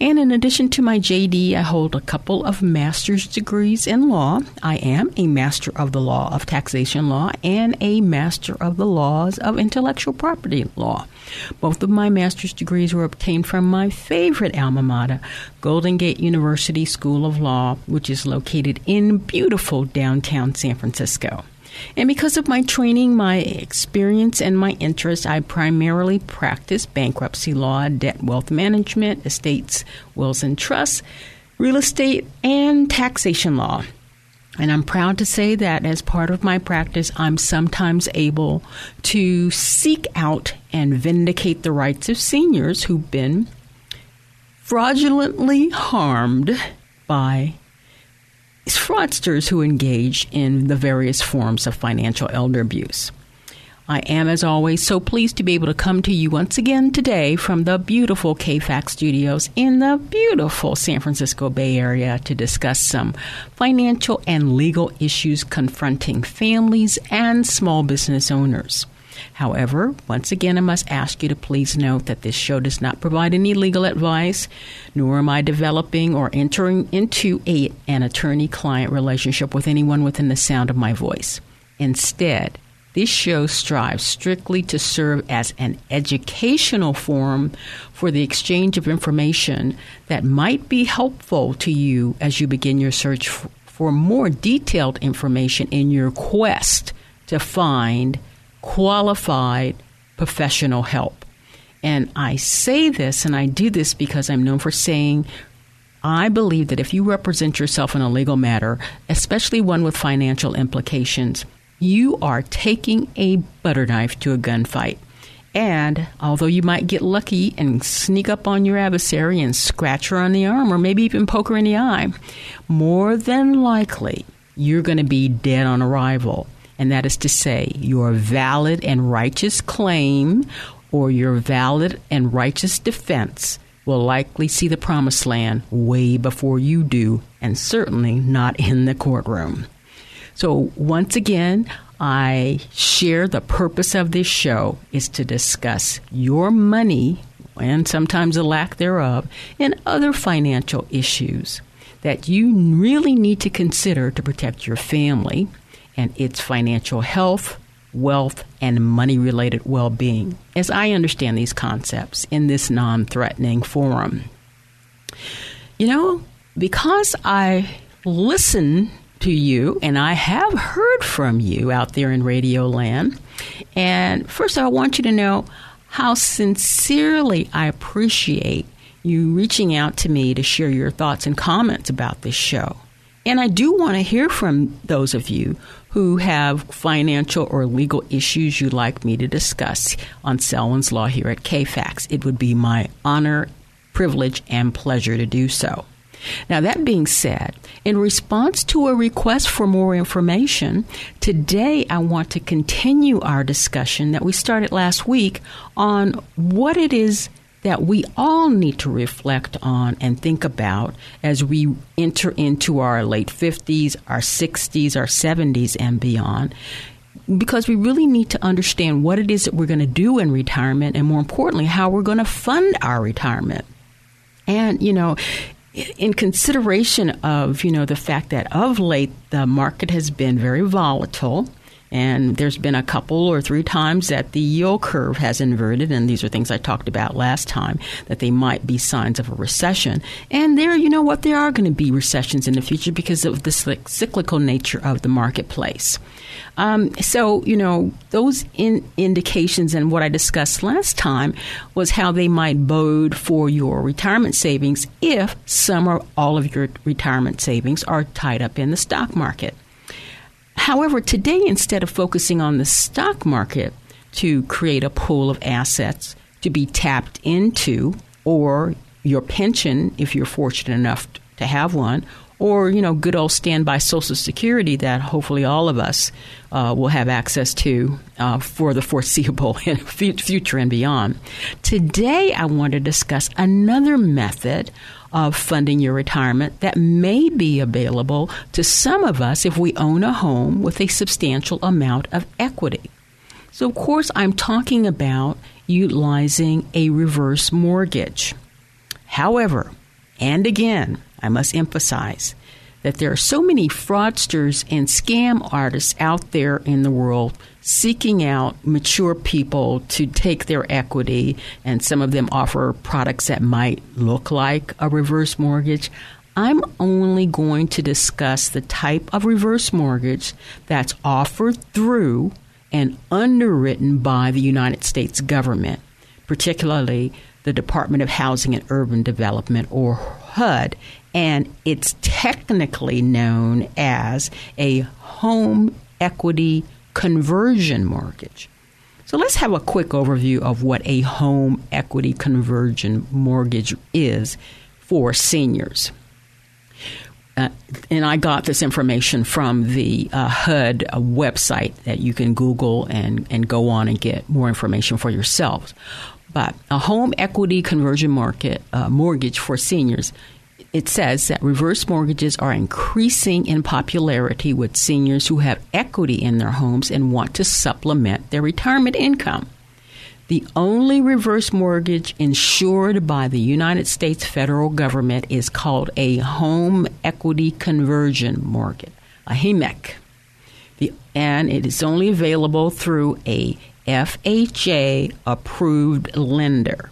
And in addition to my JD, I hold a couple of master's degrees in law. I am a master of the law of taxation law and a master of the laws of intellectual property law. Both of my master's degrees were obtained from my favorite alma mater, Golden Gate University School of Law, which is located in beautiful downtown San Francisco. And because of my training, my experience, and my interest, I primarily practice bankruptcy law, debt wealth management, estates, wills and trusts, real estate, and taxation law. And I'm proud to say that as part of my practice, I'm sometimes able to seek out and vindicate the rights of seniors who've been fraudulently harmed by fraudsters who engage in the various forms of financial elder abuse. I am, as always, so pleased to be able to come to you once again today from the beautiful KFAX studios in the beautiful San Francisco Bay Area to discuss some financial and legal issues confronting families and small business owners. However, once again, I must ask you to please note that this show does not provide any legal advice, nor am I developing or entering into a, an attorney client relationship with anyone within the sound of my voice. Instead, this show strives strictly to serve as an educational forum for the exchange of information that might be helpful to you as you begin your search for more detailed information in your quest to find qualified professional help. And I say this and I do this because I'm known for saying I believe that if you represent yourself in a legal matter, especially one with financial implications, you are taking a butter knife to a gunfight. And although you might get lucky and sneak up on your adversary and scratch her on the arm or maybe even poke her in the eye, more than likely you're going to be dead on arrival and that is to say, your valid and righteous claim or your valid and righteous defense will likely see the promised land way before you do, and certainly not in the courtroom. So, once again, I share the purpose of this show is to discuss your money and sometimes the lack thereof and other financial issues that you really need to consider to protect your family and its financial health, wealth, and money related well being, as I understand these concepts in this non threatening forum. You know, because I listen to you and I have heard from you out there in radio land, and first I want you to know how sincerely I appreciate you reaching out to me to share your thoughts and comments about this show. And I do want to hear from those of you who have financial or legal issues you'd like me to discuss on Selwyn's Law here at KFAX. It would be my honor, privilege, and pleasure to do so. Now, that being said, in response to a request for more information, today I want to continue our discussion that we started last week on what it is that we all need to reflect on and think about as we enter into our late 50s, our 60s, our 70s, and beyond. because we really need to understand what it is that we're going to do in retirement and more importantly how we're going to fund our retirement and you know in consideration of you know the fact that of late the market has been very volatile and there's been a couple or three times that the yield curve has inverted, and these are things I talked about last time, that they might be signs of a recession. And there, you know what, there are going to be recessions in the future because of the cyclical nature of the marketplace. Um, so, you know, those in indications and what I discussed last time was how they might bode for your retirement savings if some or all of your retirement savings are tied up in the stock market. However, today, instead of focusing on the stock market to create a pool of assets to be tapped into, or your pension, if you're fortunate enough to have one, or you know, good old standby Social Security that hopefully all of us uh, will have access to uh, for the foreseeable future and beyond. Today, I want to discuss another method of funding your retirement that may be available to some of us if we own a home with a substantial amount of equity. So, of course, I'm talking about utilizing a reverse mortgage. However, and again, I must emphasize that there are so many fraudsters and scam artists out there in the world seeking out mature people to take their equity, and some of them offer products that might look like a reverse mortgage. I'm only going to discuss the type of reverse mortgage that's offered through and underwritten by the United States government, particularly the Department of Housing and Urban Development, or HUD, and it's technically known as a home equity conversion mortgage. So let's have a quick overview of what a home equity conversion mortgage is for seniors. Uh, and I got this information from the uh, HUD website that you can Google and, and go on and get more information for yourselves. But a home equity conversion market uh, mortgage for seniors it says that reverse mortgages are increasing in popularity with seniors who have equity in their homes and want to supplement their retirement income. The only reverse mortgage insured by the United States federal government is called a home equity conversion mortgage, a HECM. The, and it is only available through a FHA approved lender.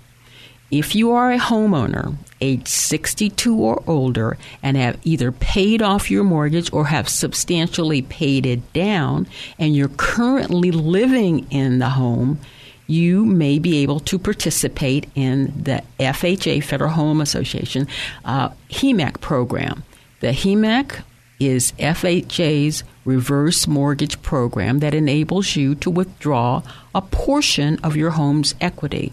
If you are a homeowner age 62 or older and have either paid off your mortgage or have substantially paid it down and you're currently living in the home, you may be able to participate in the FHA, Federal Home Association, uh, HECM program. The HECM is FHA's reverse mortgage program that enables you to withdraw a portion of your home's equity.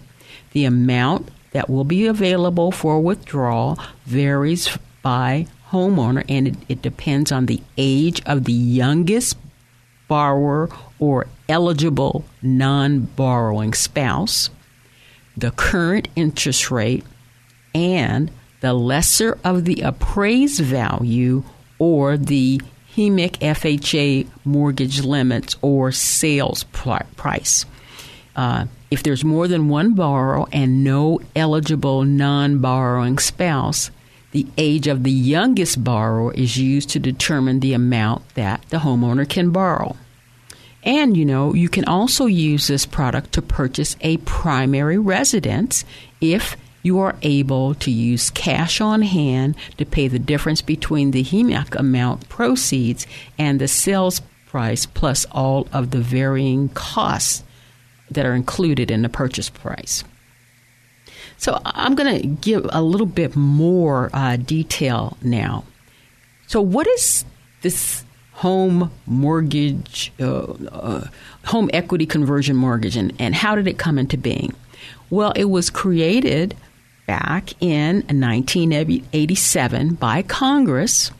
The amount that will be available for withdrawal varies by homeowner and it, it depends on the age of the youngest borrower or eligible non borrowing spouse, the current interest rate, and the lesser of the appraised value or the HECM FHA mortgage limits or sales price. Uh, if there's more than one borrower and no eligible non borrowing spouse, the age of the youngest borrower is used to determine the amount that the homeowner can borrow. And you know, you can also use this product to purchase a primary residence if you are able to use cash on hand to pay the difference between the HECM amount proceeds and the sales price plus all of the varying costs that are included in the purchase price. So I'm going to give a little bit more uh, detail now. So, what is this home mortgage, uh, uh, home equity conversion mortgage, and, and how did it come into being? Well, it was created back in 1987 by Congress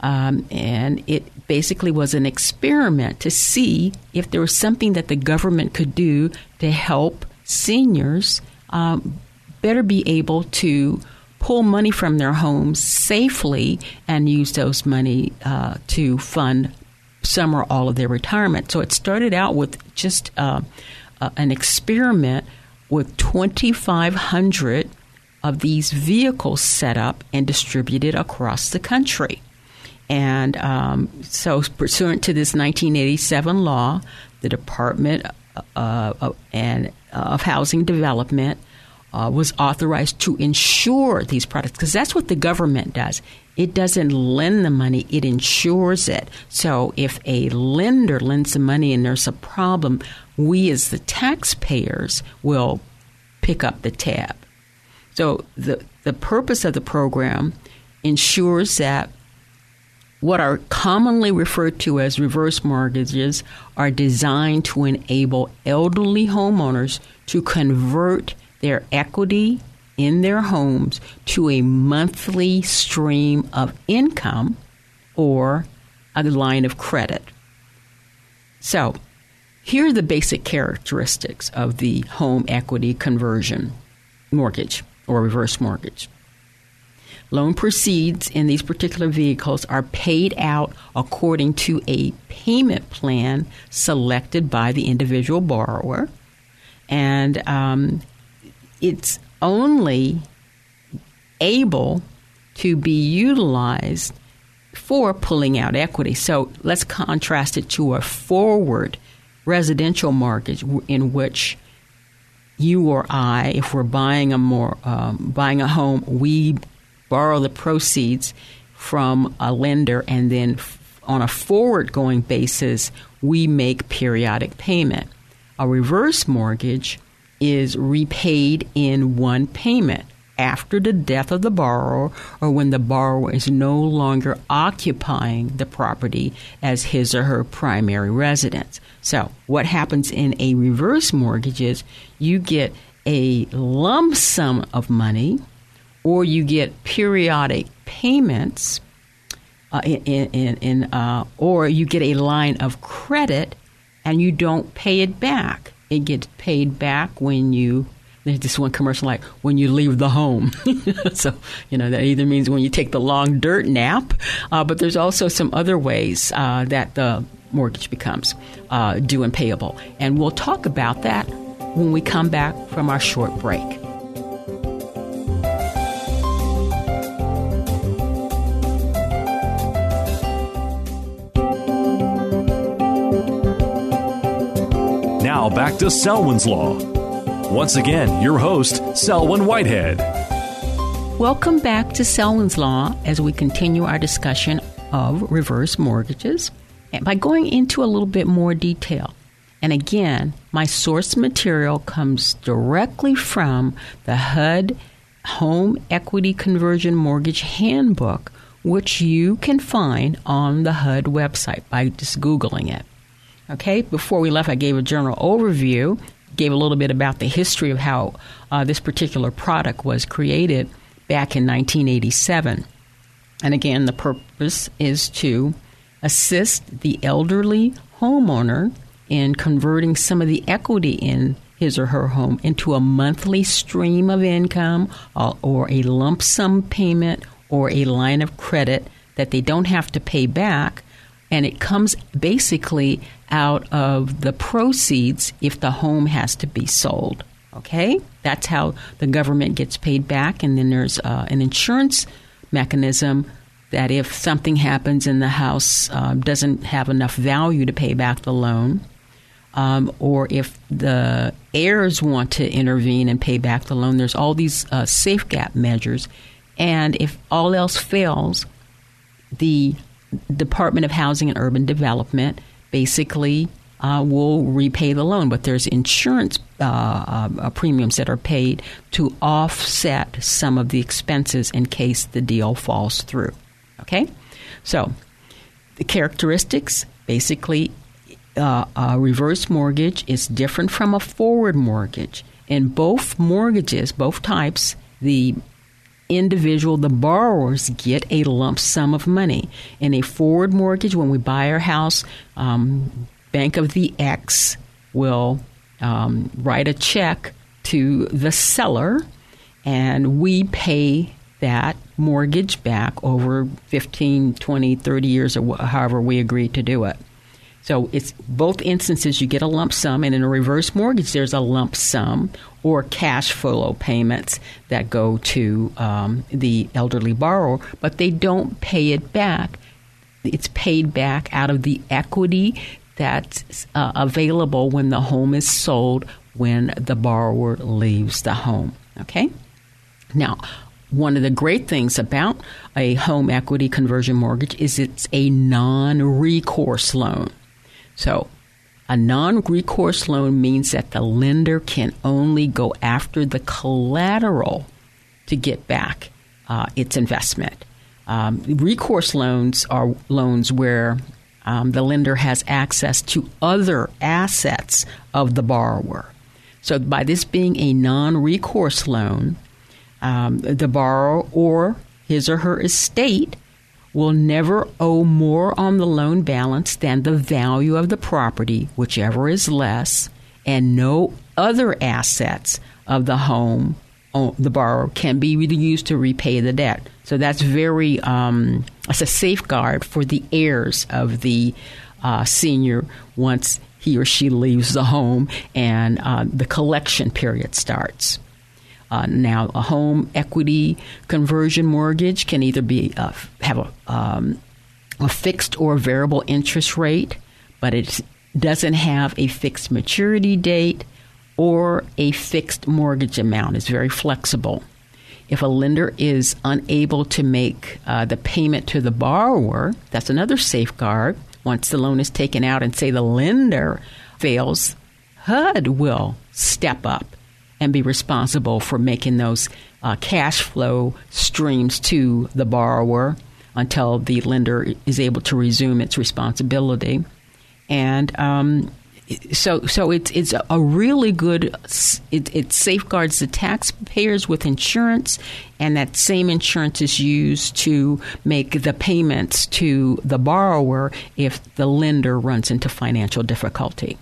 um, and it basically was an experiment to see if there was something that the government could do to help seniors um, better be able to pull money from their homes safely and use those money uh, to fund some or all of their retirement. So it started out with just uh, uh, an experiment with 2,500 of these vehicles set up and distributed across the country. And um, so, pursuant to this 1987 law, the Department uh, of, and, uh, of Housing Development uh, was authorized to insure these products because that's what the government does. It doesn't lend the money, it insures it. So if a lender lends the money and there's a problem, we as the taxpayers will pick up the tab. So the, the purpose of the program ensures that what are commonly referred to as reverse mortgages are designed to enable elderly homeowners to convert their equity in their homes to a monthly stream of income or a line of credit. So, here are the basic characteristics of the home equity conversion mortgage or reverse mortgage. Loan proceeds in these particular vehicles are paid out according to a payment plan selected by the individual borrower. And um, it's only able to be utilized for pulling out equity. So let's contrast it to a forward residential mortgage in which you or I, if we're buying a more um, buying a home, we borrow the proceeds from a lender, and then f- on a forward going basis, we make periodic payment. A reverse mortgage is repaid in one payment after the death of the borrower or when the borrower is no longer occupying the property as his or her primary residence. So, what happens in a reverse mortgage is you get a lump sum of money or you get periodic payments uh, in, in, in uh, or you get a line of credit and you don't pay it back it gets paid back when you there's this one commercial like when you leave the home. so, you know, that either means when you take the long dirt nap, uh, but there's also some other ways uh, that the mortgage becomes uh, due and payable. And we'll talk about that when we come back from our short break. Back to Selwyn's Law. Once again, your host, Selwyn Whitehead. Welcome back to Selwyn's Law as we continue our discussion of reverse mortgages and by going into a little bit more detail. And again, my source material comes directly from the HUD Home Equity Conversion Mortgage Handbook, which you can find on the HUD website by just Googling it. Okay, before we left, I gave a general overview, gave a little bit about the history of how uh, this particular product was created back in 1987. And again, the purpose is to assist the elderly homeowner in converting some of the equity in his or her home into a monthly stream of income uh, or a lump sum payment or a line of credit that they don't have to pay back. And it comes basically out of the proceeds if the home has to be sold. Okay? That's how the government gets paid back. And then there's uh, an insurance mechanism that if something happens and the house uh, doesn't have enough value to pay back the loan, um, or if the heirs want to intervene and pay back the loan, there's all these uh, gap measures. And if all else fails, the Department of Housing and Urban Development basically uh, will repay the loan, but there's insurance uh, uh, premiums that are paid to offset some of the expenses in case the deal falls through. Okay? So, the characteristics basically, uh, a reverse mortgage is different from a forward mortgage. In both mortgages, both types, the individual, the borrowers get a lump sum of money. In a forward mortgage, when we buy our house, um, Bank of the X will um, write a check to the seller, and we pay that mortgage back over 15, 20, 30 years, or however we agree to do it. So it's both instances you get a lump sum, and in a reverse mortgage, there's a lump sum or cash flow payments that go to um, the elderly borrower, but they don't pay it back. It's paid back out of the equity that's uh, available when the home is sold when the borrower leaves the home. Okay? Now, one of the great things about a home equity conversion mortgage is it's a non recourse loan. So, a non recourse loan means that the lender can only go after the collateral to get back uh, its investment. Um, recourse loans are loans where um, the lender has access to other assets of the borrower. So, by this being a non recourse loan, um, the borrower or his or her estate will never owe more on the loan balance than the value of the property, whichever is less, and no other assets of the home the borrower can be used to repay the debt. So that's very um, a safeguard for the heirs of the uh, senior once he or she leaves the home and uh, the collection period starts. Uh, now, a home equity conversion mortgage can either be uh, have a, um, a fixed or variable interest rate, but it doesn't have a fixed maturity date or a fixed mortgage amount. It's very flexible. If a lender is unable to make uh, the payment to the borrower, that's another safeguard. Once the loan is taken out and say the lender fails, HUD will step up and be responsible for making those uh, cash flow streams to the borrower until the lender is able to resume its responsibility. And um, so, so it's it's a really good. It, it, safeguards the taxpayers with insurance, and that same insurance is used to make the payments to the borrower if the lender runs into financial difficulty.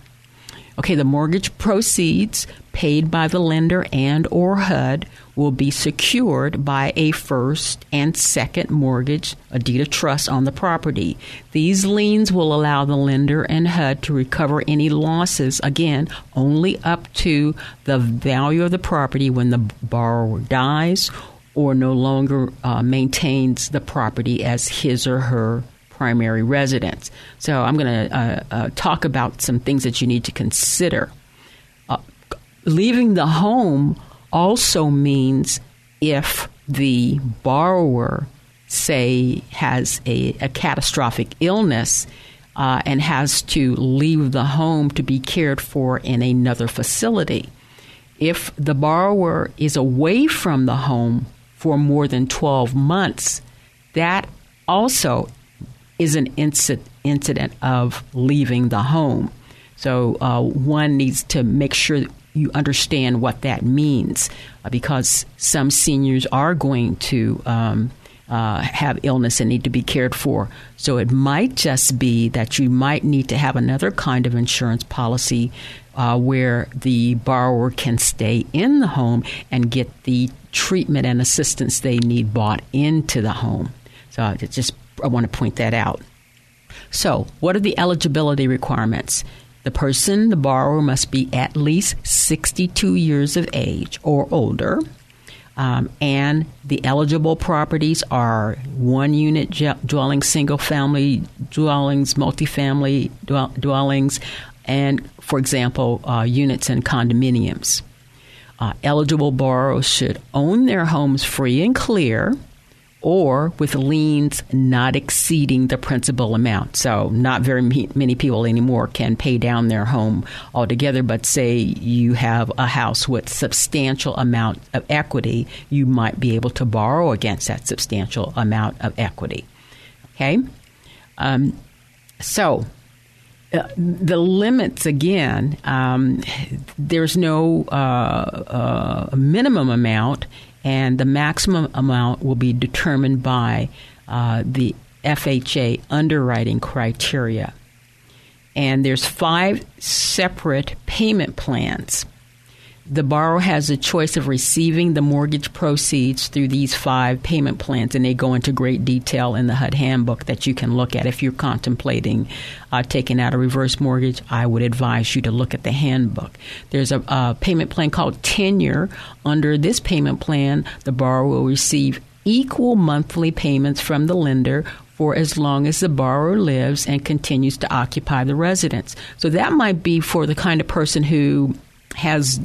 Okay, the mortgage proceeds paid by the lender and or HUD will be secured by a first and second mortgage, a deed of trust on the property. These liens will allow the lender and HUD to recover any losses, again, only up to the value of the property when the borrower dies or no longer uh, maintains the property as his or her primary residence. So I'm going to uh, uh, talk about some things that you need to consider. Uh, leaving the home also means if the borrower, say, has a, a catastrophic illness uh, and has to leave the home to be cared for in another facility. If the borrower is away from the home for more than 12 months, that also is an incident of leaving the home. So uh, one needs to make sure you understand what that means uh, because some seniors are going to um, uh, have illness and need to be cared for. So it might just be that you might need to have another kind of insurance policy uh, where the borrower can stay in the home and get the treatment and assistance they need bought into the home. So it's just I want to point that out. So, what are the eligibility requirements? The person, the borrower, must be at least 62 years of age or older. Um, and the eligible properties are one unit dwellings, single family dwellings, multifamily dwellings, and, for example, uh, units and condominiums. Uh, eligible borrowers should own their homes free and clear or with liens not exceeding the principal amount. So, not very many people anymore can pay down their home altogether, but say you have a house with substantial amount of equity, you might be able to borrow against that substantial amount of equity. Okay? Um, so, uh, the limits again, um, there's no uh, uh, minimum amount, and the maximum amount will be determined by uh, the FHA underwriting criteria. And there's five separate payment plans. The borrower has a choice of receiving the mortgage proceeds through these five payment plans, and they go into great detail in the HUD handbook that you can look at. If you're contemplating uh, taking out a reverse mortgage, I would advise you to look at the handbook. There's a, a payment plan called Tenure. Under this payment plan, the borrower will receive equal monthly payments from the lender for as long as the borrower lives and continues to occupy the residence. So that might be for the kind of person who has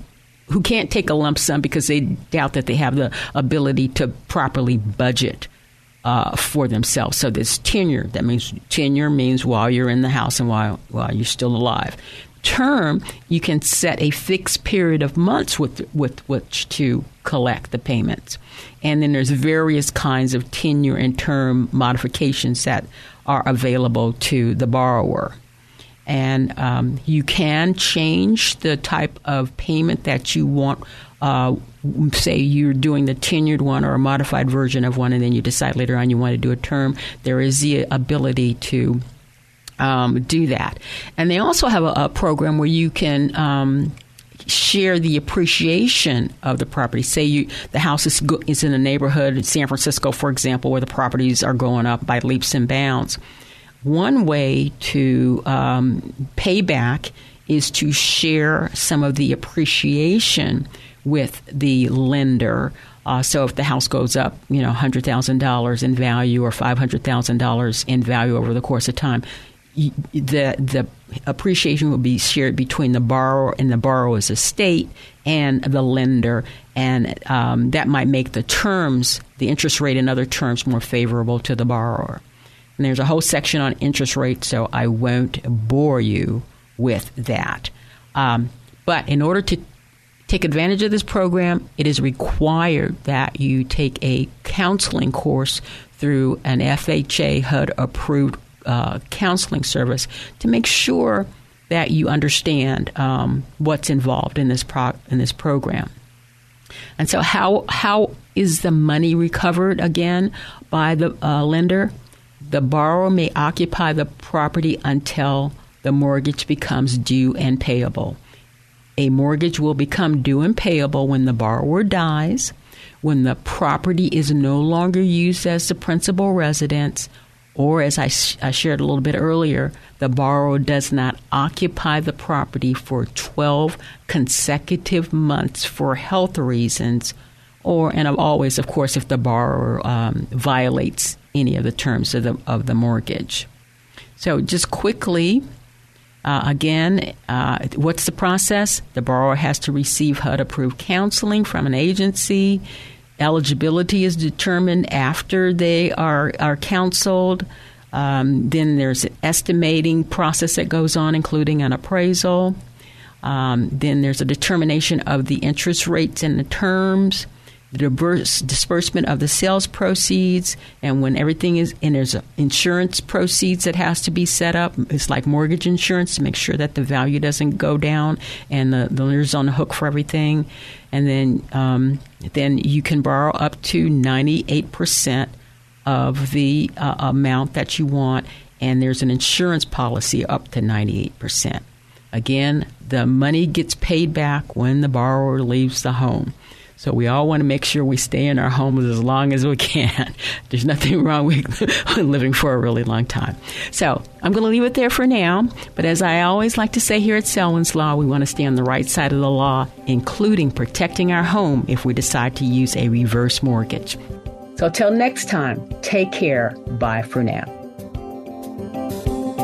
who can't take a lump sum because they doubt that they have the ability to properly budget uh, for themselves. So this tenure that means tenure means while you're in the house and while while you're still alive. Term you can set a fixed period of months with with which to collect the payments, and then there's various kinds of tenure and term modifications that are available to the borrower and um, you can change the type of payment that you want. Uh, say you're doing the tenured one or a modified version of one, and then you decide later on you want to do a term. There is the ability to um, do that, and they also have a, a program where you can. Um, share the appreciation of the property. Say you the house is, is in a neighborhood, in San Francisco, for example, where the properties are going up by leaps and bounds one way to um, pay back is to share some of the appreciation with the lender. Uh, so if the house goes up, you know, hundred thousand dollars in value or five hundred thousand dollars in value over the course of time, the the appreciation will be shared between the borrower and the borrower's estate and the lender, and um, that might make the terms, the interest rate, and other terms more favorable to the borrower. And there's a whole section on interest rates, so I won't bore you with that. Um, but in order to take advantage of this program, it is required that you take a counseling course through an FHA HUD approved uh, counseling service to make sure that you understand um, what's involved in this pro- in this program. And so, how how is the money recovered again by the uh, lender? The borrower may occupy the property until the mortgage becomes due and payable. A mortgage will become due and payable when the borrower dies, when the property is no longer used as the principal residence, or as I, sh- I, shared a little bit earlier, the borrower does not occupy the property for 12 consecutive months for health reasons, or, and always, of course, if the borrower um, violates any of the terms of the, of the mortgage. So, just quickly, uh, again, uh, what's the process? The borrower has to receive HUD approved counseling from an agency. Eligibility is determined after they are, are counseled. Um, then there's an estimating process that goes on, including an appraisal. Um, then there's a determination of the interest rates and the terms the disbursement of the sales proceeds, and when everything is, and there's insurance proceeds that has to be set up. It's like mortgage insurance to make sure that the value doesn't go down and the, the lender's on the hook for everything. And then, um, then you can borrow up to 98% of the uh, amount that you want, and there's an insurance policy up to 98%. Again, the money gets paid back when the borrower leaves the home. So we all want to make sure we stay in our homes as long as we can. There's nothing wrong with living for a really long time. So I'm going to leave it there for now. But as I always like to say here at Selwyn's Law, we want to stay on the right side of the law, including protecting our home if we decide to use a reverse mortgage. So till next time, take care. Bye for now.